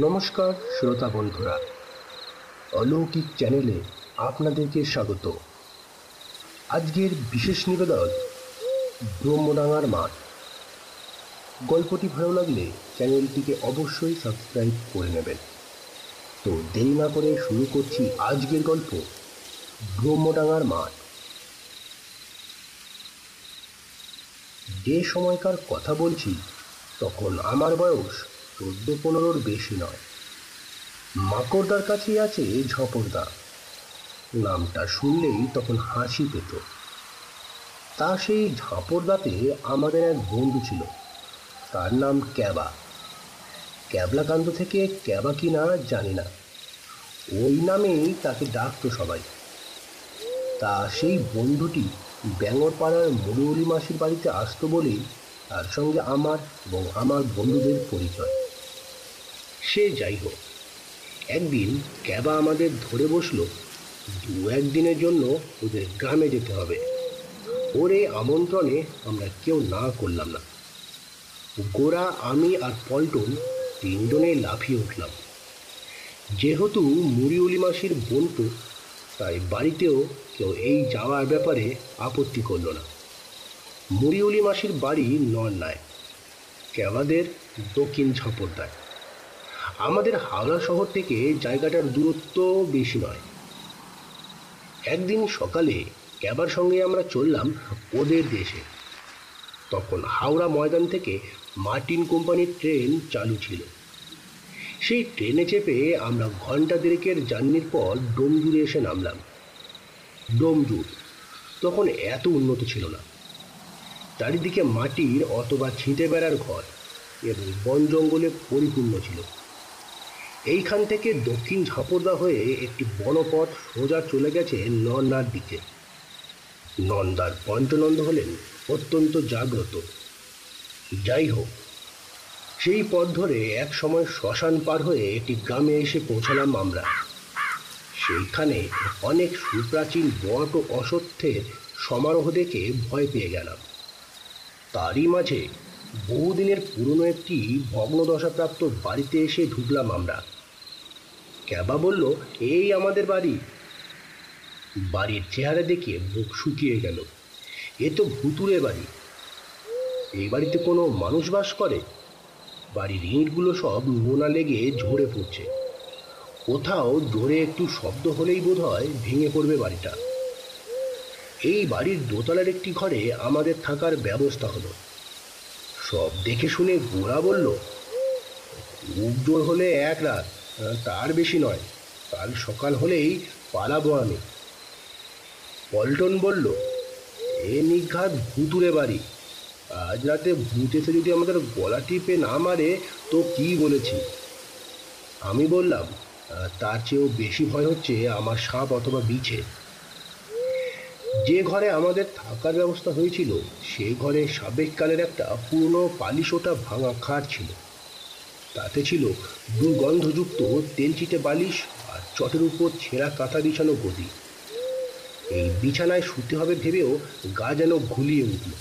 নমস্কার, শ্রোতা বন্ধুরা। অলৌকিক চ্যানেলে আপনাদেরকে স্বাগত। আজকের বিশেষ নিবেদন, ব্রহ্মডাঙ্গার মাঠ। গল্পটি ভালো লাগলে চ্যানেলটিকে অবশ্যই সাবস্ক্রাইব করে নেবেন। তো দেরি না করে শুরু করছি আজকের গল্প, ব্রহ্মডাঙ্গার মাঠ। যে সময়কার কথা বলছি, তখন আমার বয়স চোদ্দ পনেরোর বেশি নয়। মাকড়দার কাছেই আছে ঝপরদা। নামটা শুনলেই তখন হাসি পেত। তা সেই ঝাঁপড়দাতে আমাদের এক বন্ধু ছিল। তার নাম ক্যাবা। ক্যাবলাকান্ত থেকে ক্যাবা কি না জানি না। ওই নামেই তাকে ডাকতো সবাই। তা সেই বন্ধুটি ব্যাঙরপাড়ার মরুলি মাসির বাড়িতে আসতো বলেই তার সঙ্গে আমার এবং আমার বন্ধুদের পরিচয়। সে যাই হোক একদিন ক্যাবা আমাদের ধরে বসল, দু একদিনের জন্য ওদের গ্রামে যেতে হবে। ওর এই আমন্ত্রণে আমরা কেউ না করলাম না। গোরা, আমি আর পল্টন তিনজনে লাফিয়ে উঠলাম। যেহেতু মুড়িউলি মাসির বন্ধু তাই বাড়িতেও কেউ এই যাওয়ার ব্যাপারে আপত্তি করল না। মুড়িউলি মাসির বাড়ি নন্নায় কেওয়াদের দক্ষিণ ঝাপড়দায়। আমাদের হাওড়া শহর থেকে জায়গাটার দূরত্ব বেশি নয়। একদিন সকালে ক্যাবার সঙ্গে আমরা চললাম ওদের দেশে। তখন হাওড়া ময়দান থেকে মার্টিন কোম্পানির ট্রেন চালু ছিল। সেই ট্রেনে চেপে আমরা ঘণ্টা দেড়েকের জার্নির পর ডোমজুড়ে এসে নামলাম। ডোমজুর তখন এত উন্নত ছিল না। চারিদিকে মাটির অথবা ছিঁটে বেড়ার ঘর এবং বন জঙ্গলে পরিপূর্ণ ছিল। এইখান থেকে দক্ষিণ ঝাপড়দা হয়ে একটি বনপথ সোজা চলে গেছে নন্দার দিকে। নন্দার পঞ্চনন্দ হলেন অত্যন্ত জাগ্রত। যাই হোক, সেই পথ ধরে এক সময় শ্মশান পার হয়ে একটি গ্রামে এসে পৌঁছালাম আমরা। সেইখানে অনেক সুপ্রাচীন বট ও অসত্যের সমারোহ দেখে ভয় পেয়ে গেলাম। তারই মাঝে বহুদিনের পুরনো একটি ভগ্নদশাপ্রাপ্ত বাড়িতে এসে ঢুকলাম আমরা। ক্যাবা বলল, এই আমাদের বাড়ি। বাড়ির চেহারা দেখে বুক শুকিয়ে গেল। এ তো ভুতুরে বাড়ি। এই বাড়িতে কোনো মানুষ বাস করে? বাড়ির ইঁটগুলো সব নোনা লেগে ঝরে পড়ছে। কোথাও জোরে একটু শব্দ হলেই বোধ হয় ভেঙে পড়বে বাড়িটা। এই বাড়ির দোতলার একটি ঘরে আমাদের থাকার ব্যবস্থা হলো। সব দেখে শুনে গোড়া বলল, খুব হলে এক রাত তার বেশি নয়। কাল সকাল হলেই পালাবো আমি। পল্টন বলল, এ নিঘাত ভুতুরে বাড়ি। আজ রাতে ভূত এসে যদি আমাদের গলা টিপে না মারে, তো কি বলেছি? আমি বললাম তার চেয়েও বেশি ভয় হচ্ছে আমার সাপ অথবা বিছে। যে ঘরে আমাদের থাকার ব্যবস্থা হয়েছিল, সে ঘরে সাবেককালের একটা পুরনো পালিশোটা ভাঙা খাট ছিল। তাতে ছিল দুর্গন্ধযুক্ত তেলচিটে বালিশ আর চটের উপর ছেঁড়া কাঁথা বিছানো গদি। এই বিছানায় শুতে হবে ভেবেও গা যেন ঘুলিয়ে উঠল।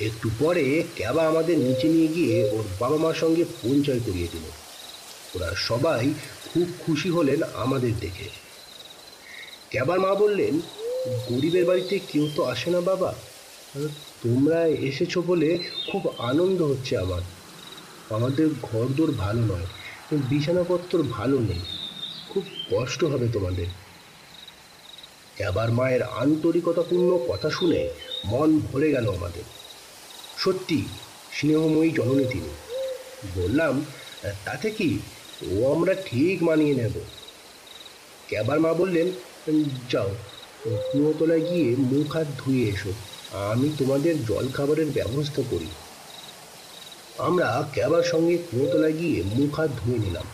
একটু পরে ক্যাবা আমাদের নিচে নিয়ে গিয়ে ওর বাবা মার সঙ্গে পরিচয় করিয়ে দিল। ওরা সবাই খুব খুশি হলেন আমাদের দেখে। ক্যাবার মা বললেন, গরিবের বাড়িতে কেউ তো আসে না বাবা। তোমরা এসেছ বলে খুব আনন্দ হচ্ছে আমার। আমাদের ঘরদোর ভালো নয় বিছানাপত্র ভালো নেই। খুব কষ্ট হবে তোমাদের। এবার মায়ের আন্তরিকতাপূর্ণ কথা শুনে মন ভরে গেল আমাদের। সত্যি, স্নেহময়ী জননী তিনি। বললাম, তাতে কি? ও আমরা ঠিক মানিয়ে নেব। ক্যাবার মা বললেন, যাও, কুয়োতলায় গিয়ে মুখ হাত ধুয়ে এসো। আমি তোমাদের জল খাবারের ব্যবস্থা করি। আমরা ক্যাবার সঙ্গে কুয়োতলায় গিয়ে মুখ হাত ধুয়ে নিলাম।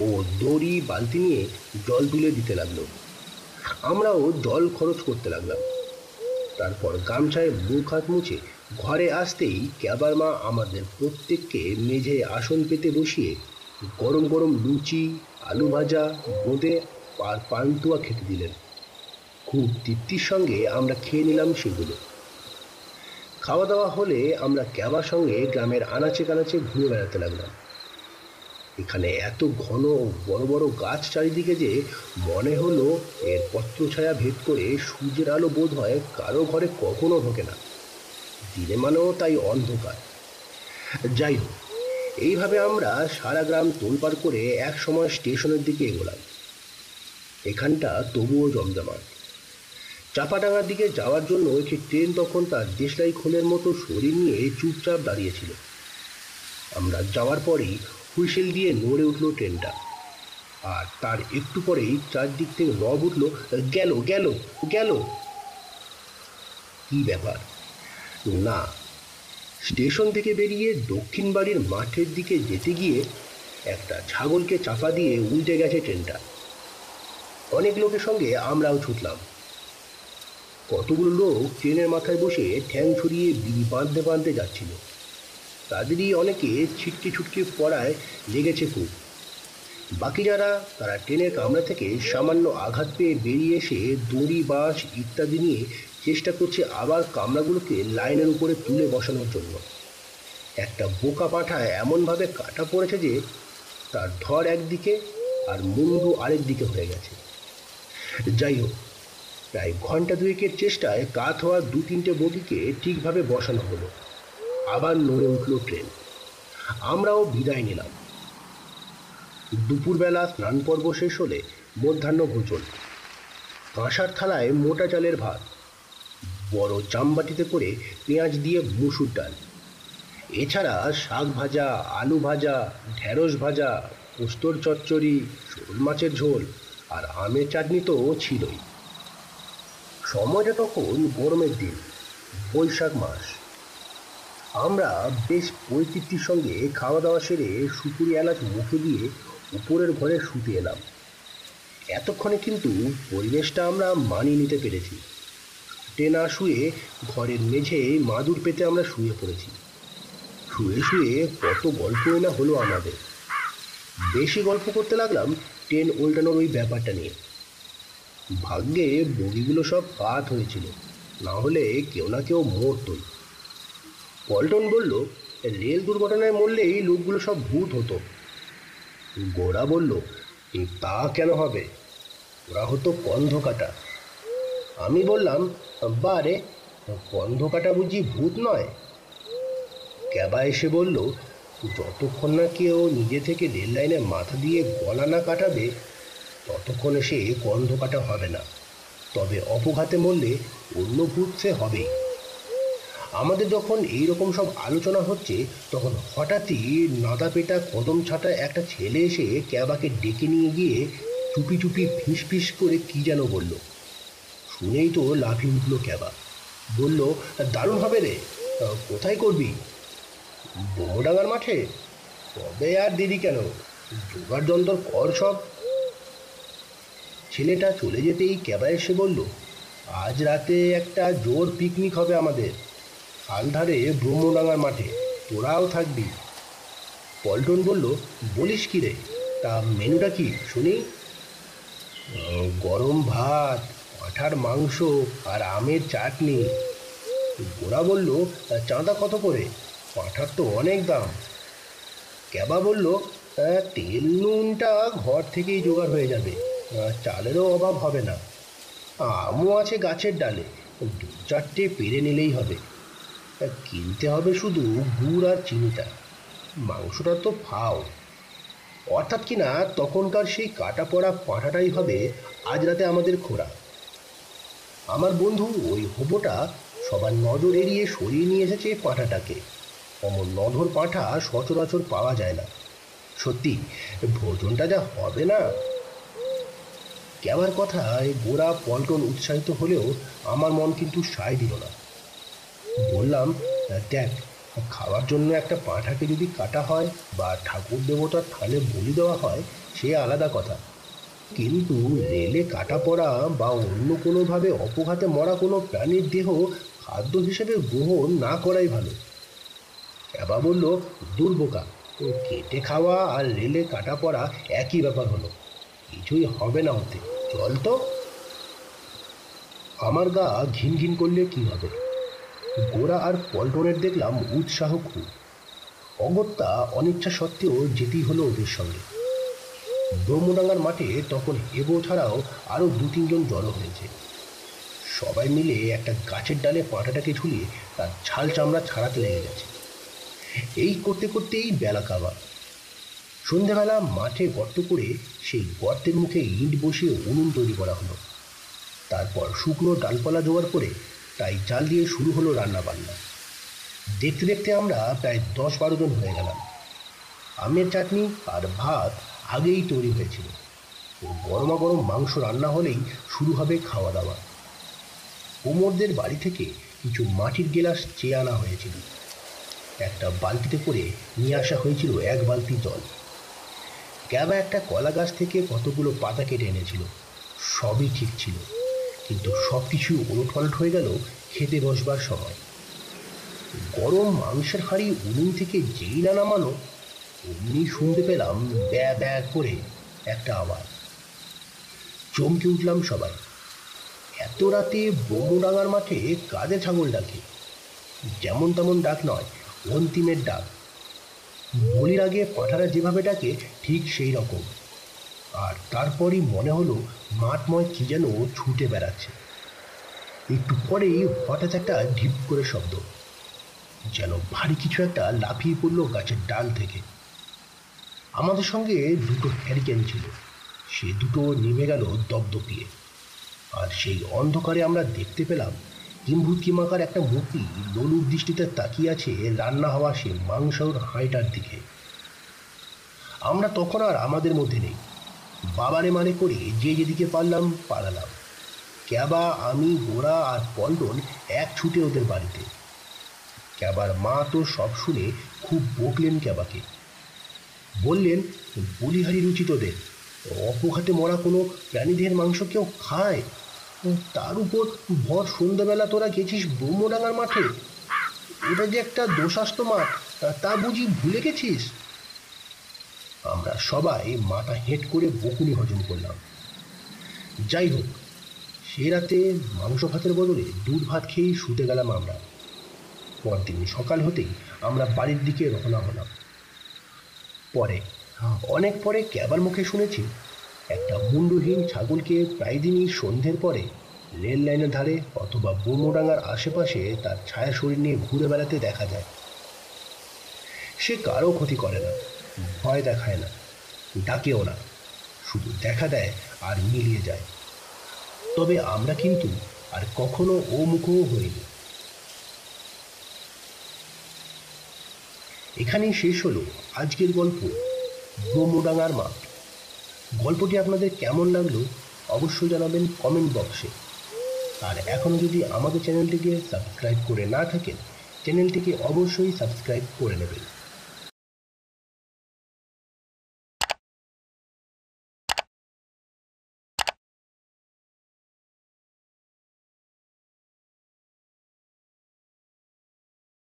ও দড়ি বালতি নিয়ে জল তুলে দিতে লাগল। আমরাও জল খরচ করতে লাগলাম। তারপর গামছায় মুখ হাত মুছে ঘরে আসতেই ক্যাবার মা আমাদের প্রত্যেককে মেঝে আসন পেতে বসিয়ে গরম গরম লুচি, আলু ভাজা বোঁদে আর পান্তুয়া খেতে দিলেন। খুব তৃপ্তির সঙ্গে আমরা খেয়ে নিলাম সেগুলো। খাওয়া দাওয়া হলে আমরা ক্যাবার সঙ্গে গ্রামের আনাচে কানাচে ঘুরে বেড়াতে লাগলাম। এখানে এত ঘন বড় বড় গাছ চারিদিকে যে মনে হলো এর পত্রছায়া ভেদ করে সূর্যের আলো বোধ হয় কারও ঘরে কখনো ঢোকে না। দিনে মানেও তাই অন্ধকার। যাই হোক, এইভাবে আমরা সারা গ্রাম তোলপাড় করে এক সময় স্টেশনের দিকে এগোলাম। এখানটা তবুও জমজমাট। চাপাডাঙ্গার দিকে যাওয়ার জন্য একটি ট্রেন তখন তার দেশলাই খোলের মতো শরীর নিয়ে চুপচাপ দাঁড়িয়েছিল আমরা যাওয়ার পরেই হুইসেল দিয়ে নড়ে উঠল ট্রেনটা। আর তার একটু পরেই চারদিক থেকে রব উঠল, গেল গেল গেল। কি ব্যাপার? না, স্টেশন থেকে বেরিয়ে দক্ষিণ বাড়ির মাঠের দিকে যেতে গিয়ে একটা ছাগলকে চাপা দিয়ে উল্টে গেছে ট্রেনটা। অনেক লোকের সঙ্গে আমরাও ছুটলাম। কতগুলো লোক ট্রেনের মাথায় বসে ঠ্যাং ছড়িয়ে বিড়ি বাঁধতে বাঁধতে যাচ্ছিল। তাদেরই অনেকে ছিটকে ছুটকে পড়ায় লেগেছে খুব। বাকি যারা, তারা ট্রেনের কামরা থেকে সামান্য আঘাত পেয়ে বেরিয়ে এসে দড়ি, বাঁশ ইত্যাদি নিয়ে চেষ্টা করছে আবার কামরাগুলোকে লাইনের উপরে তুলে বসানোর জন্য। একটা বোকা পাঠা এমনভাবে কাটা পড়েছে যে, তার ধর একদিকে আর মুন্ডু আরেক দিকে হয়ে গেছে। যাই হোক প্রায় ঘণ্টা দুয়েকের চেষ্টায় কাত হওয়া দু তিনটে বগিকে ঠিকভাবে বসানো হলো। আবার নড়ে উঠল ট্রেন। আমরাও বিদায় নিলাম। দুপুরবেলা স্নান পর্ব শেষ হলে মধ্যাহ্ন ভোজন। কাঁসার থালায় মোটা চালের ভাত। বড় চামবাটিতে করে পেঁয়াজ দিয়ে মুসুর ডাল। এছাড়া শাক ভাজা, আলু ভাজা, ঢেঁড়স ভাজা, পোস্তর চচ্চড়ি, শোল মাছের ঝোল আর আমের চাটনি তো ছিলই। সময়টা তখন গরমের দিন, বৈশাখ মাস। আমরা বেশ পরিতৃপ্তির সঙ্গে খাওয়া দাওয়া সেরে সুপুরি এলাচ মুখে দিয়ে উপরের ঘরে শুতে এলাম। এতক্ষণে কিন্তু পরিবেশটা আমরা মানিয়ে নিতে পেরেছি। টেনা শুয়ে ঘরের মেঝে মাদুর পেতে আমরা শুয়ে পড়েছি। শুয়ে শুয়ে কত গল্পই না হলো আমাদের। বেশি গল্প করতে লাগলাম ট্রেন উল্টানোর ওই ব্যাপারটা নিয়ে। ভাগ্যে বগিগুলো সব কাত হয়েছিল। না হলে কেউ না কেউ মরতই পল্টন বলল, রেল দুর্ঘটনায় মরলেই লোকগুলো সব ভূত হতো। গোড়া বলল তা কেন হবে? ওরা হতো কন্ধ কাটা আমি বললাম বারে কন্ধ কাটা বুঝি ভূত নয়? ক্যাবা এসে বলল, যতক্ষণ না কেউ নিজে থেকে রেল লাইনে মাথা দিয়ে গলা না কাটাবে ততক্ষণে সে গন্ধ কাটা হবে না। তবে অপঘাতে মরলে অন্য ভূত সে হবেই। আমাদের যখন এই রকম সব আলোচনা হচ্ছে, তখন হঠাৎই নাদা পেটা কদম ছাটা একটা ছেলে এসে ক্যাবাকে ডেকে নিয়ে গিয়ে চুপি চুপি ফিস ফিস করে কি যেন বলল। শুনেই তো লাফিয়ে উঠল ক্যাবা। বলল, দারুণ হবে রে, কোথায় করবি? বোমোডাঙ্গার মাঠে। তবে আর দেরি কেন? জোগাড় যন্ত্র কর সব। ছেলেটা চলে যেতেই ক্যাবা এসে বলল, আজ রাতে একটা জোর পিকনিক হবে আমাদের। আলধারে ব্রহ্মডাঙ্গার মাঠে, তোরাও থাকবি। পল্টন বলল, বলিস কি রে, তা মেনুটা কি, শুনি? গরম ভাত পাঠার মাংস আর আমের চাটনি। গোড়া বলল চাঁদা কত করে? পাঠার তো অনেক দাম। ক্যাবা বলল তেল নুনটা ঘর থেকেই জোগাড় হয়ে যাবে। চালেরও অভাব হবে না। আমও আছে গাছের ডালে, দু চারটে পেরে নিলেই হবে। কিনতে হবে শুধু গুড় আর চিনিটা। মাংসটা তো ফাও। অর্থাৎ কিনা তখনকার সেই কাটা পড়া পাঁঠাটাই হবে আজ রাতে আমাদের খোরা আমার বন্ধু ওই হোবোটা সবার নজর এড়িয়ে সরিয়ে নিয়ে এসেছে পাঁঠাটাকে। অমন নধর পাঁঠা সচরাচর পাওয়া যায় না। সত্যি, ভোজনটা যা হবে না কেবার কথায় গোড়া পল্টন উৎসাহিত হলেও আমার মন কিন্তু সায় দিল না। বললাম, দেখ, খাওয়ার জন্য একটা পাঁঠাকে যদি কাটা হয় বা ঠাকুর দেবতার থালে বলি দেওয়া হয়, সে আলাদা কথা। কিন্তু রেলে কাটা পড়া বা অন্য কোনোভাবে অপঘাতে মরা কোনো প্রাণীর দেহ খাদ্য হিসেবে গ্রহণ না করাই ভালো। এবার বলল দুর্বোকা কেটে খাওয়া আর রেলে কাটা পড়া একই ব্যাপার হলো। কিছুই হবে না হতে চল তো আমার গা ঘিন ঘিন করলে কি হবে? গোড়া আর পল্টনের দেখলাম উৎসাহ খুব। অগত্যা অনিচ্ছা সত্ত্বেও যেতেই হলো ওদের সঙ্গে। ব্রহ্মডাঙ্গার মাঠে তখন হেবো ছাড়াও আরও দু তিনজন জড়ো হয়েছে। সবাই মিলে একটা গাছের ডালে পাঁটাটাকে ঝুলিয়ে তার ছাল চামড়া ছাড়াতে লেগে গেছে। এই করতে করতেই বেলা কাবা সন্ধেবেলা মাঠে গর্ত করে সেই গর্তের মুখে ইট বসিয়ে উনুন তৈরি করা হলো। তারপর শুকনো ডালপালা জোগাড় করে তাই জাল দিয়ে শুরু হলো রান্না বান্না দেখতে দেখতে আমরা প্রায় দশ বারো জন হয়ে গেলাম। আমের চাটনি আর ভাত আগেই তৈরি হয়েছিল। ও গরমা গরম মাংস রান্না হলেই শুরু হবে খাওয়া দাওয়া কোমরদের বাড়ি থেকে কিছু মাটির গেলাস চেয়ে আনা হয়েছিল। একটা বালতিতে করে নিয়ে আসা হয়েছিল এক বালতি জল। ক্যাবা একটা কলা গাছ থেকে কতগুলো পাতা কেটে এনেছিল? সবই ঠিক ছিল। কিন্তু সব কিছু ওলট হয়ে গেল খেতে বসবার সময়। গরম মাংসের হাঁড়ি উনুন থেকে যেই না নামানো, অমনি শুনতে পেলাম ব্যা ব্যা করে একটা আওয়াজ। চমকে উঠলাম সবাই। এত রাতে বমুডাঙ্গার মাঠে কাজে ছাগল ডাকে? যেমন তেমন ডাক নয়, অন্তিমের ডাক। বলির আগে পাঠারা যেভাবে ডাকে, ঠিক সেই রকম। আর তারপরই মনে হলো মাঠময় কি যেন ছুটে বেড়াচ্ছে। একটু পরেই হঠাৎ একটা ঢিপ করে শব্দ। যেন ভারী কিছু একটা লাফিয়ে পড়ল গাছের ডাল থেকে। আমাদের সঙ্গে দুটো হ্যারিকেন ছিল। সে দুটো নেমে গেল দপদপিয়ে। আর সেই অন্ধকারে আমরা দেখতে পেলাম কিম্ভূত কিমাকার একটা মূর্তি ললুর দৃষ্টিতে তাকিয়ে আছে রান্না হওয়া সে মাংসর হাঁড়িটার দিকে। আমরা তখন আর আমাদের মধ্যে নেই। বাবারে মানে করে যে যেদিকে পারলাম, পালালাম। ক্যাবা, আমি গোড়া আর পল্টন এক ছুটে ওদের বাড়িতে। ক্যাবার মা তো সব শুনে খুব বকলেন ক্যাবাকে। বললেন, বলিহারি রুচি তোদের। অপঘাতে মরা কোনো প্রাণীদের মাংস কেউ খায়? তার উপর ভর সন্ধ্যাবেলা তোরা গেছিস ব্রহ্মডাঙ্গার মাঠে? এটা যে একটা দোষাস্ত মাঠ তা বুঝি ভুলে গেছিস? আমরা সবাই মাথা হেঁট করে বকুনি হজম করলাম। যাই হোক, সে রাতে মাংস ভাতের বদলে দুধ ভাত খেয়েই শুতে গেলাম আমরা। পরদিন সকাল হতেই আমরা বাড়ির দিকে রওনা হলাম। পরে, অনেক পরে ক্যাবার মুখে শুনেছি একটা মুন্ডুহীন ছাগলকে প্রায় দিনই সন্ধ্যের পরে রেল লাইনের ধারে অথবা বোমোডাঙ্গার আশেপাশে তার ছায়া শরীর নিয়ে ঘুরে বেড়াতে দেখা যায়। সে কারও ক্ষতি করে না, ভয় দেখায় না, ডাকেও না, শুধু দেখা দেয় আর মিলিয়ে যায়। তবে আমরা কিন্তু আর কখনো ও মুখও হইনি। এখানেই শেষ হলো আজকের গল্প। ব্রহ্মডাঙ্গার মাঠ। গল্পটি আপনাদের কেমন লাগল অবশ্যই জানাবেন কমেন্ট বক্সে আর এখনও যদি আমাদের চ্যানেলটিকে সাবস্ক্রাইব করে না থাকেন চ্যানেলটিকে অবশ্যই সাবস্ক্রাইব করে নেবেন।